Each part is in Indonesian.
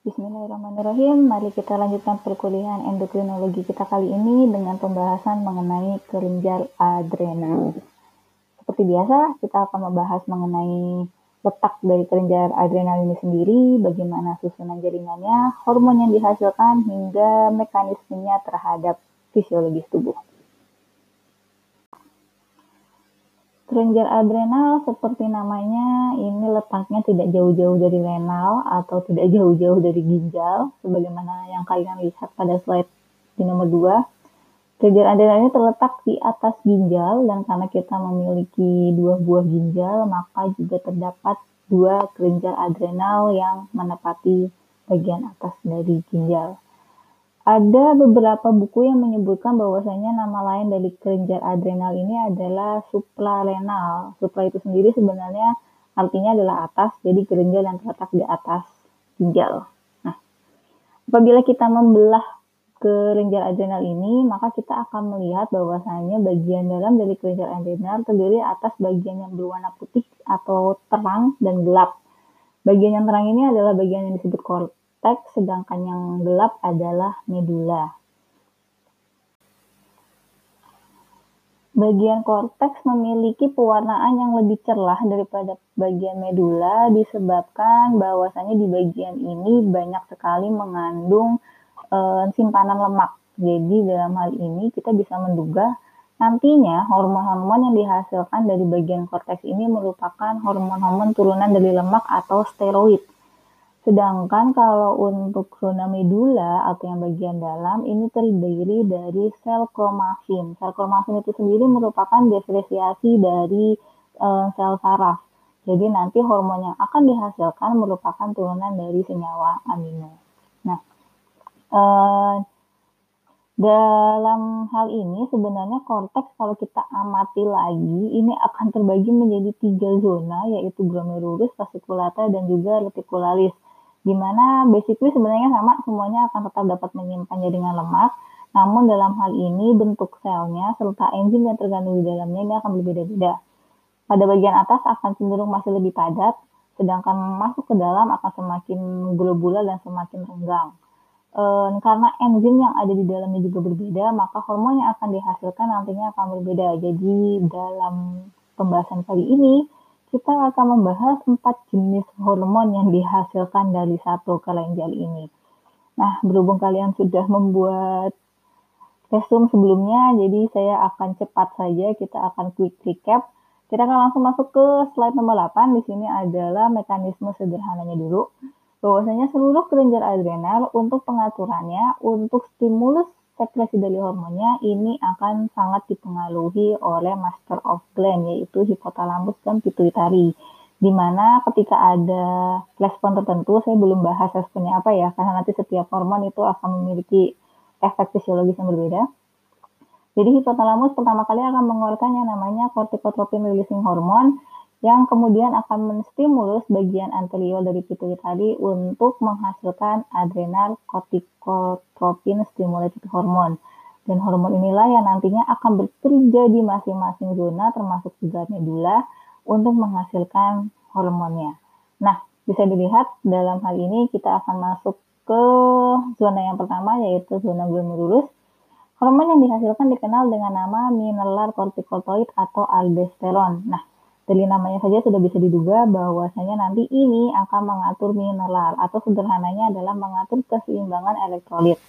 Bismillahirrahmanirrahim. Mari kita lanjutkan perkuliahan endokrinologi kita kali ini dengan pembahasan mengenai kelenjar adrenal. Seperti biasa, kita akan membahas mengenai letak dari kelenjar adrenal ini sendiri, bagaimana susunan jaringannya, hormon yang dihasilkan, hingga mekanismenya terhadap fisiologis tubuh. Kelenjar adrenal seperti namanya ini letaknya tidak jauh-jauh dari renal atau tidak jauh-jauh dari ginjal sebagaimana yang kalian lihat pada slide di nomor 2. Kelenjar adrenal ini terletak di atas ginjal dan karena kita memiliki dua buah ginjal maka juga terdapat dua kelenjar adrenal yang menepati bagian atas dari ginjal. Ada beberapa buku yang menyebutkan bahwasanya nama lain dari kelenjar adrenal ini adalah suprarenal. Supra itu sendiri sebenarnya artinya adalah atas, jadi kelenjar yang terletak di atas ginjal. Nah, apabila kita membelah kelenjar adrenal ini, maka kita akan melihat bahwasanya bagian dalam dari kelenjar adrenal terdiri atas bagian yang berwarna putih atau terang dan gelap. Bagian yang terang ini adalah bagian yang disebut teks, sedangkan yang gelap adalah medula. Bagian korteks memiliki pewarnaan yang lebih cerah daripada bagian medula disebabkan bahwasanya di bagian ini banyak sekali mengandung e, simpanan lemak. Jadi dalam hal ini kita bisa menduga nantinya hormon-hormon yang dihasilkan dari bagian korteks ini merupakan hormon-hormon turunan dari lemak atau steroid. Sedangkan kalau untuk zona medula atau yang bagian dalam ini terdiri dari sel kromafin. Sel kromafin itu sendiri merupakan diferensiasi dari e, sel saraf. Jadi nanti hormon yang akan dihasilkan merupakan turunan dari senyawa amino. Nah, e, dalam hal ini sebenarnya korteks kalau kita amati lagi ini akan terbagi menjadi tiga zona yaitu glomerulus, fasciculata, dan juga reticularis di mana basically sebenarnya sama semuanya akan tetap dapat menyimpan jaringan lemak namun dalam hal ini bentuk selnya serta enzim yang terkandung di dalamnya ini akan berbeda-beda. Pada bagian atas akan cenderung masih lebih padat, sedangkan masuk ke dalam akan semakin globular dan semakin renggang. E, karena enzim yang ada di dalamnya juga berbeda, maka hormon yang akan dihasilkan nantinya akan berbeda. Jadi dalam pembahasan kali ini, kita akan membahas empat jenis hormon yang dihasilkan dari satu kelenjar ini. Nah, berhubung kalian sudah membuat resume sebelumnya, jadi saya akan cepat saja, kita akan quick recap. Kita akan langsung masuk ke slide nomor 8. Di sini adalah mekanisme sederhananya dulu. Bahwasanya seluruh kelenjar adrenal untuk pengaturannya, untuk stimulus sekresi dari hormonnya ini akan sangat dipengaruhi oleh master of gland yaitu hipotalamus dan pituitari. Di mana ketika ada respon tertentu, saya belum bahas responnya apa ya, karena nanti setiap hormon itu akan memiliki efek fisiologis yang berbeda. Jadi hipotalamus pertama kali akan mengeluarkan yang namanya corticotropin releasing hormone yang kemudian akan menstimulus bagian anterior dari pituitari untuk menghasilkan adrenal corticotropin stimulated hormone. Dan hormon inilah yang nantinya akan bekerja di masing-masing zona termasuk juga medula untuk menghasilkan hormonnya. Nah, bisa dilihat dalam hal ini kita akan masuk ke zona yang pertama yaitu zona glomerulus. Hormon yang dihasilkan dikenal dengan nama mineral corticosteroid atau aldosteron. Nah, dari namanya saja sudah bisa diduga bahwasanya nanti ini akan mengatur mineral atau sederhananya adalah mengatur keseimbangan elektrolit.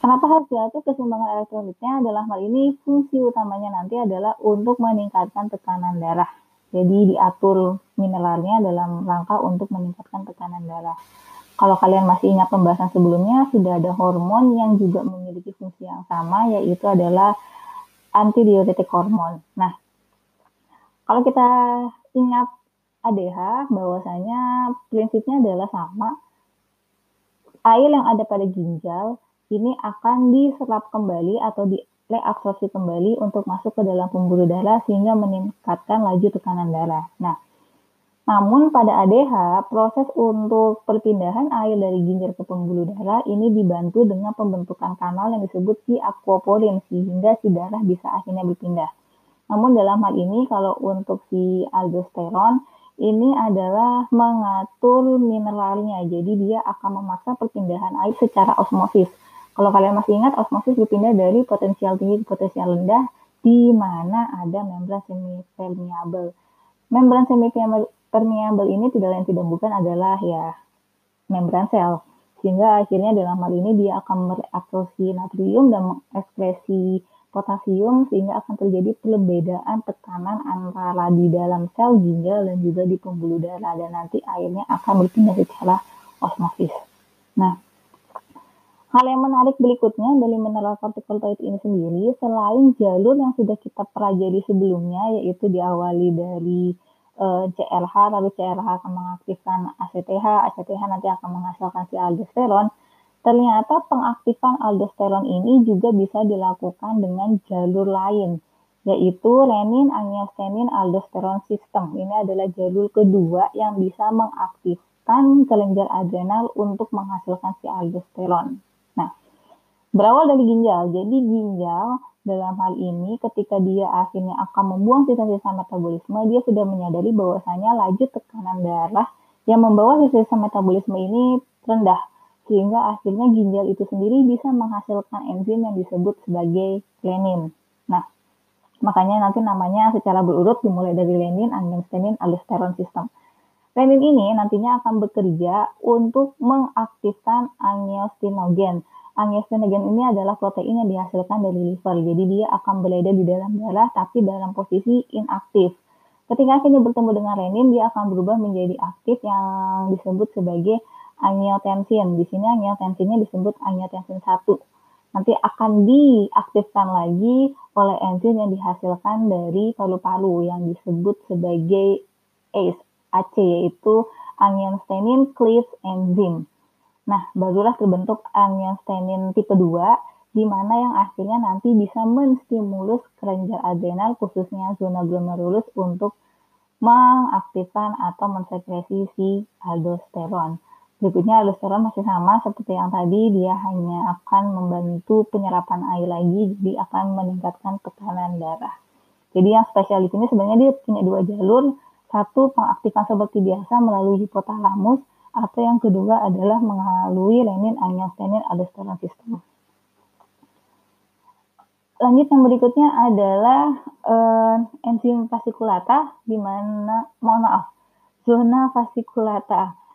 Kenapa harus diatur keseimbangan elektrolitnya? Dalam hal ini fungsi utamanya nanti adalah untuk meningkatkan tekanan darah. Jadi diatur mineralnya dalam rangka untuk meningkatkan tekanan darah. Kalau kalian masih ingat pembahasan sebelumnya, sudah ada hormon yang juga memiliki fungsi yang sama, yaitu adalah antidiuretik hormon. Nah, kalau kita ingat ADH, bahwasanya prinsipnya adalah sama. Air yang ada pada ginjal ini akan diserap kembali atau direabsorpsi kembali untuk masuk ke dalam pembuluh darah sehingga meningkatkan laju tekanan darah. Nah, namun pada ADH, proses untuk perpindahan air dari ginjal ke pembuluh darah ini dibantu dengan pembentukan kanal yang disebut si aquaporin sehingga si darah bisa akhirnya berpindah. Namun dalam hal ini kalau untuk si aldosteron ini adalah mengatur mineralnya. Jadi dia akan memaksa perpindahan air secara osmosis. Kalau kalian masih ingat, osmosis berpindah dari potensial tinggi ke potensial rendah di mana ada membran semi permeable. Membran semi permeable ini tidak lain tidak bukan adalah ya membran sel. Sehingga akhirnya dalam hal ini dia akan mereabsorpsi natrium dan mengekspresi potasium sehingga akan terjadi perbedaan tekanan antara di dalam sel ginjal dan juga di pembuluh darah dan nanti airnya akan berpindah secara osmosis. Nah, hal yang menarik berikutnya dari mineral corticosteroid ini sendiri selain jalur yang sudah kita pelajari sebelumnya yaitu diawali dari e, lalu CRH akan mengaktifkan ACTH, ACTH nanti akan menghasilkan si aldosteron Ternyata pengaktifan aldosteron ini juga bisa dilakukan dengan jalur lain, yaitu renin angiostensin aldosteron system. Ini adalah jalur kedua yang bisa mengaktifkan kelenjar adrenal untuk menghasilkan si aldosteron. Nah, berawal dari ginjal. Jadi ginjal dalam hal ini ketika dia akhirnya akan membuang sisa-sisa metabolisme, dia sudah menyadari bahwasanya laju tekanan darah yang membawa sisa-sisa metabolisme ini rendah sehingga akhirnya ginjal itu sendiri bisa menghasilkan enzim yang disebut sebagai renin. Nah, makanya nanti namanya secara berurut dimulai dari renin, angiotensin, aldosteron sistem. Renin ini nantinya akan bekerja untuk mengaktifkan angiostenogen. Angiostenogen ini adalah protein yang dihasilkan dari liver, jadi dia akan berada di dalam darah tapi dalam posisi inaktif. Ketika akhirnya bertemu dengan renin, dia akan berubah menjadi aktif yang disebut sebagai angiotensin. Di sini angiotensinnya disebut angiotensin 1. Nanti akan diaktifkan lagi oleh enzim yang dihasilkan dari paru-paru yang disebut sebagai ACE, AC yaitu angiotensin cleavage enzyme. Nah, barulah terbentuk angiotensin tipe 2 di mana yang akhirnya nanti bisa menstimulus kelenjar adrenal khususnya zona glomerulus untuk mengaktifkan atau mensekresi si aldosteron. Berikutnya aldosteron masih sama seperti yang tadi, dia hanya akan membantu penyerapan air lagi, jadi akan meningkatkan tekanan darah. Jadi yang spesial di sini sebenarnya dia punya dua jalur, satu pengaktifan seperti biasa melalui hipotalamus, atau yang kedua adalah melalui renin angiotensin aldosteron sistem. Lanjut yang berikutnya adalah uh, enzim fasciculata, di mana, mohon maaf, zona fasciculata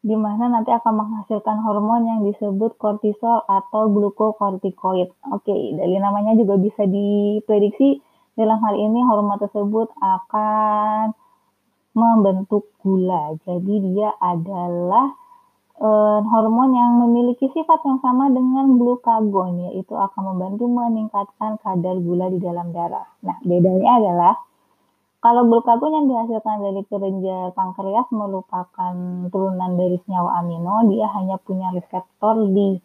di mana nanti akan menghasilkan hormon yang disebut kortisol atau glukokortikoid. Oke, dari namanya juga bisa diprediksi dalam hal ini hormon tersebut akan membentuk gula. Jadi dia adalah eh, hormon yang memiliki sifat yang sama dengan glukagon, yaitu akan membantu meningkatkan kadar gula di dalam darah. Nah, bedanya adalah kalau glukagon yang dihasilkan dari kelenjar pankreas merupakan turunan dari senyawa amino, dia hanya punya reseptor di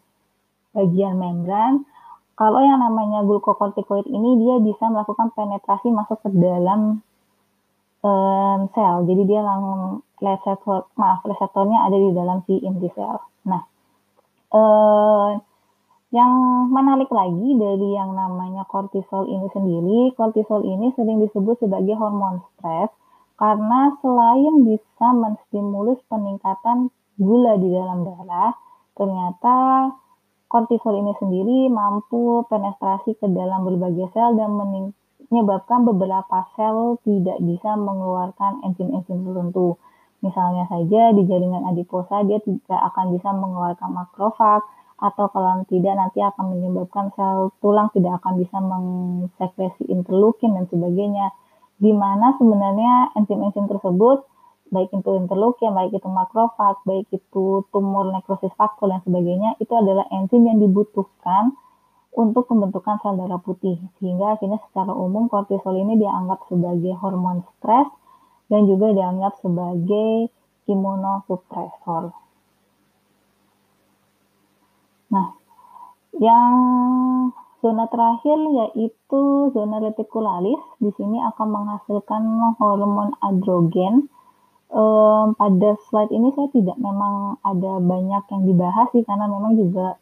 bagian membran. Kalau yang namanya glukokortikoid ini dia bisa melakukan penetrasi masuk ke dalam um, sel. Jadi dia langsung reseptor, maaf reseptornya ada di dalam si inti sel. Nah, um, yang menarik lagi dari yang namanya kortisol ini sendiri, kortisol ini sering disebut sebagai hormon stres karena selain bisa menstimulus peningkatan gula di dalam darah, ternyata kortisol ini sendiri mampu penetrasi ke dalam berbagai sel dan menyebabkan beberapa sel tidak bisa mengeluarkan enzim-enzim tertentu. Misalnya saja di jaringan adiposa dia tidak akan bisa mengeluarkan makrofag, atau kalau tidak nanti akan menyebabkan sel tulang tidak akan bisa mengsekresi interleukin dan sebagainya. Di mana sebenarnya enzim-enzim tersebut baik itu interleukin, baik itu makrofag, baik itu tumor nekrosis faktor dan sebagainya, itu adalah enzim yang dibutuhkan untuk pembentukan sel darah putih. Sehingga akhirnya secara umum kortisol ini dianggap sebagai hormon stres dan juga dianggap sebagai imunosupresor. Nah, yang zona terakhir yaitu zona retikularis. Di sini akan menghasilkan hormon androgen. Um, pada slide ini saya tidak memang ada banyak yang dibahas sih karena memang juga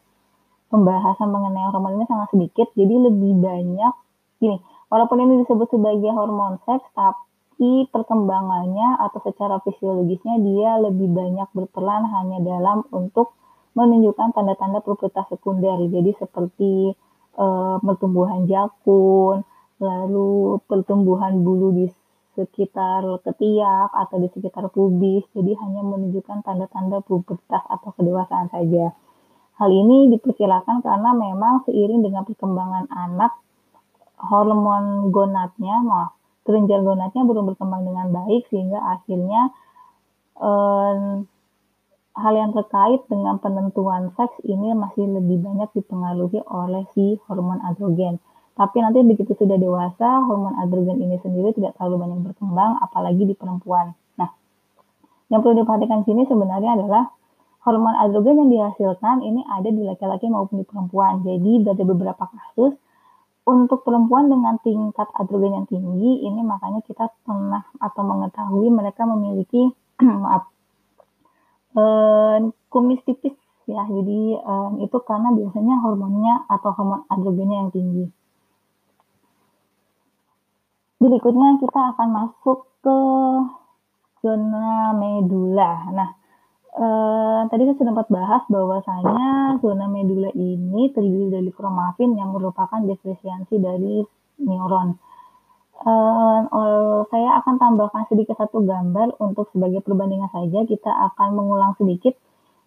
pembahasan mengenai hormon ini sangat sedikit. Jadi lebih banyak gini, walaupun ini disebut sebagai hormon seks, tapi perkembangannya atau secara fisiologisnya dia lebih banyak berperan hanya dalam untuk menunjukkan tanda-tanda pubertas sekunder. Jadi seperti uh, pertumbuhan jakun, lalu pertumbuhan bulu di sekitar ketiak atau di sekitar pubis. Jadi hanya menunjukkan tanda-tanda pubertas atau kedewasaan saja. Hal ini diperkirakan karena memang seiring dengan perkembangan anak, hormon gonadnya, maaf, kelenjar gonadnya belum berkembang dengan baik sehingga akhirnya eh, hal yang terkait dengan penentuan seks ini masih lebih banyak dipengaruhi oleh si hormon androgen. Tapi nanti begitu sudah dewasa, hormon androgen ini sendiri tidak terlalu banyak berkembang, apalagi di perempuan. Nah, yang perlu diperhatikan sini sebenarnya adalah hormon androgen yang dihasilkan ini ada di laki-laki maupun di perempuan. Jadi ada beberapa kasus untuk perempuan dengan tingkat androgen yang tinggi ini makanya kita pernah atau mengetahui mereka memiliki maaf eh, kumis tipis ya. Jadi eh, itu karena biasanya hormonnya atau hormon androgennya yang tinggi. Berikutnya kita akan masuk ke zona medula. Nah, Eh, tadi saya sempat bahas bahwasanya zona medula ini terdiri dari kromafin yang merupakan diferensiasi dari neuron. Uh, uh, saya akan tambahkan sedikit satu gambar untuk sebagai perbandingan saja. Kita akan mengulang sedikit.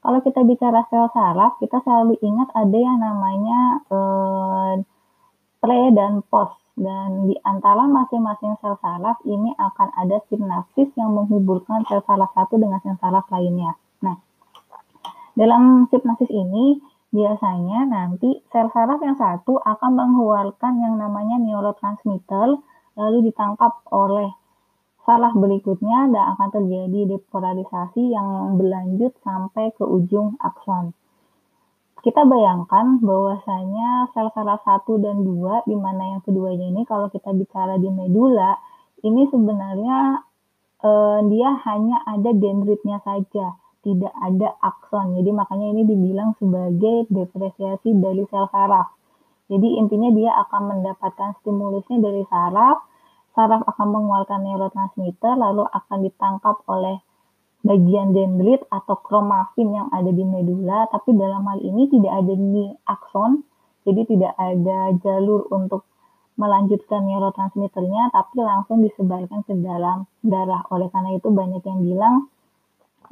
Kalau kita bicara sel saraf, kita selalu ingat ada yang namanya uh, pre dan post. Dan di antara masing-masing sel saraf ini akan ada sinapsis yang menghubungkan sel saraf satu dengan sel saraf lainnya. Nah, dalam hipnosis ini biasanya nanti sel saraf yang satu akan mengeluarkan yang namanya neurotransmitter lalu ditangkap oleh saraf berikutnya dan akan terjadi depolarisasi yang berlanjut sampai ke ujung akson. Kita bayangkan bahwasanya sel saraf satu dan dua di mana yang keduanya ini kalau kita bicara di medula ini sebenarnya eh, dia hanya ada dendritnya saja tidak ada akson. Jadi makanya ini dibilang sebagai depresiasi dari sel saraf. Jadi intinya dia akan mendapatkan stimulusnya dari saraf, saraf akan mengeluarkan neurotransmitter, lalu akan ditangkap oleh bagian dendrit atau kromafin yang ada di medula, tapi dalam hal ini tidak ada di akson, jadi tidak ada jalur untuk melanjutkan neurotransmitternya, tapi langsung disebarkan ke dalam darah. Oleh karena itu banyak yang bilang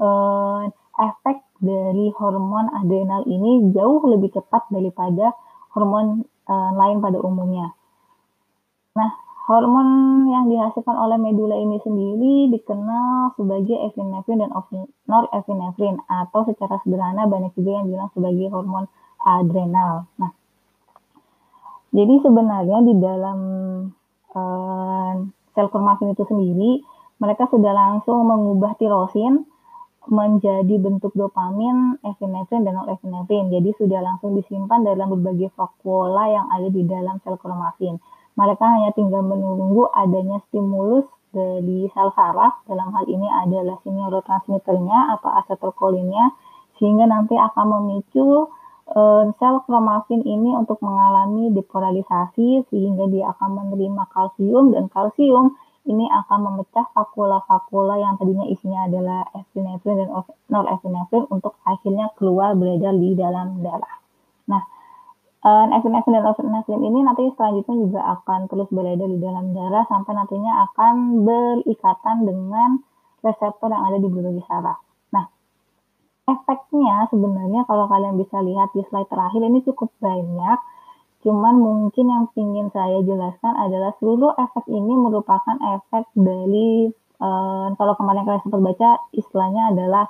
uh, efek dari hormon adrenal ini jauh lebih cepat daripada hormon uh, lain pada umumnya. Nah, hormon yang dihasilkan oleh medula ini sendiri dikenal sebagai epinefrin dan norepinefrin atau secara sederhana banyak juga yang bilang sebagai hormon adrenal. Nah, jadi sebenarnya di dalam uh, sel kromafin itu sendiri mereka sudah langsung mengubah tirosin menjadi bentuk dopamin, epinefrin, dan norepinefrin. Jadi sudah langsung disimpan dalam berbagai vakuola yang ada di dalam sel kromafin. Mereka hanya tinggal menunggu adanya stimulus dari sel saraf, dalam hal ini adalah si neurotransmitternya atau asetylcholinnya, sehingga nanti akan memicu uh, sel kromafin ini untuk mengalami depolarisasi, sehingga dia akan menerima kalsium, dan kalsium ini akan memecah vakula-vakula yang tadinya isinya adalah epinefrin dan norepinefrin untuk akhirnya keluar beredar di dalam darah. Nah, eh, epinefrin dan ini nanti selanjutnya juga akan terus beredar di dalam darah sampai nantinya akan berikatan dengan reseptor yang ada di berbagai saraf. Nah, efeknya sebenarnya kalau kalian bisa lihat di slide terakhir ini cukup banyak Cuman mungkin yang ingin saya jelaskan adalah seluruh efek ini merupakan efek dari uh, kalau kemarin kalian sempat baca istilahnya adalah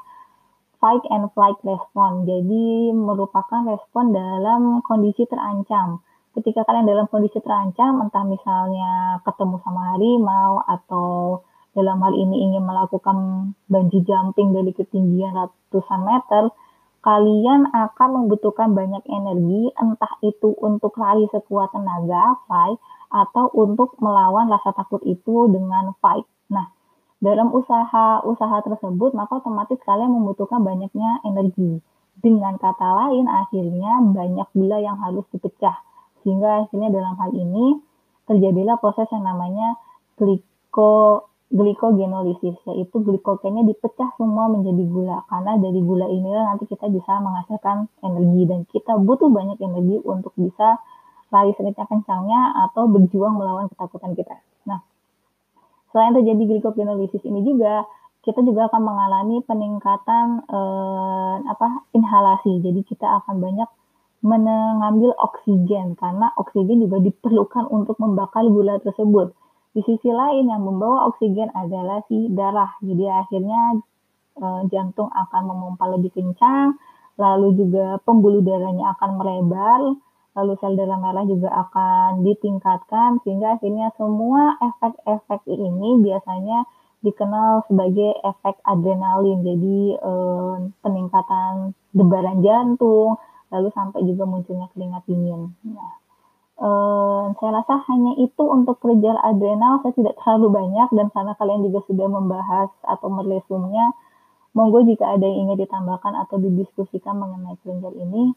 fight and flight response. Jadi merupakan respon dalam kondisi terancam. Ketika kalian dalam kondisi terancam, entah misalnya ketemu sama harimau atau dalam hal ini ingin melakukan bungee jumping dari ketinggian ratusan meter, kalian akan membutuhkan banyak energi, entah itu untuk lari sekuat tenaga, fight, atau untuk melawan rasa takut itu dengan fight. Nah, dalam usaha-usaha tersebut, maka otomatis kalian membutuhkan banyaknya energi. Dengan kata lain, akhirnya banyak gula yang harus dipecah. Sehingga akhirnya dalam hal ini terjadilah proses yang namanya gliko glikogenolisis, yaitu glikogennya dipecah semua menjadi gula. Karena dari gula inilah nanti kita bisa menghasilkan energi dan kita butuh banyak energi untuk bisa lari sekencang-kencangnya atau berjuang melawan ketakutan kita. Nah, selain terjadi glikogenolisis ini juga kita juga akan mengalami peningkatan eh, apa inhalasi. Jadi kita akan banyak mengambil oksigen karena oksigen juga diperlukan untuk membakar gula tersebut. Di sisi lain yang membawa oksigen adalah si darah. Jadi akhirnya eh, jantung akan memompa lebih kencang, lalu juga pembuluh darahnya akan melebar, lalu sel darah merah juga akan ditingkatkan sehingga akhirnya semua efek-efek ini biasanya dikenal sebagai efek adrenalin. Jadi eh, peningkatan debaran jantung, lalu sampai juga munculnya keringat dingin. Nah, eh, saya rasa hanya itu untuk kerja adrenal saya tidak terlalu banyak dan karena kalian juga sudah membahas atau merlesumnya, monggo jika ada yang ingin ditambahkan atau didiskusikan mengenai kelenjar ini.